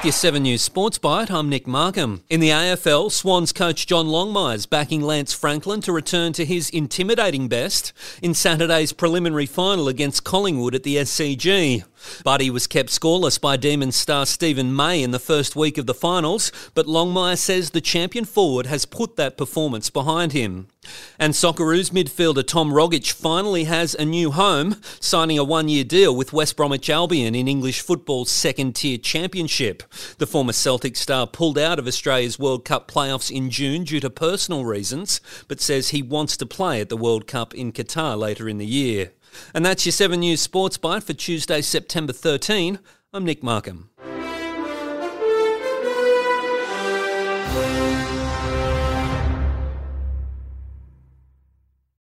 With your 7 News Sports Byte, I'm Nick Markham. In the AFL, Swans coach John Longmire's backing Lance Franklin to return to his intimidating best in Saturday's preliminary final against Collingwood at the SCG. He was kept scoreless by Demons star Steven May in the first week of the finals, but Longmire says the champion forward has put that performance behind him. And Socceroos midfielder Tom Rogic finally has a new home, signing a one year deal with West Bromwich Albion in English football's second tier championship. The former Celtic star pulled out of Australia's World Cup playoffs in June due to personal reasons, but says he wants to play at the World Cup in Qatar later in the year. And that's your 7 News Sports Byte for Tuesday, September 13. I'm Nick Markham.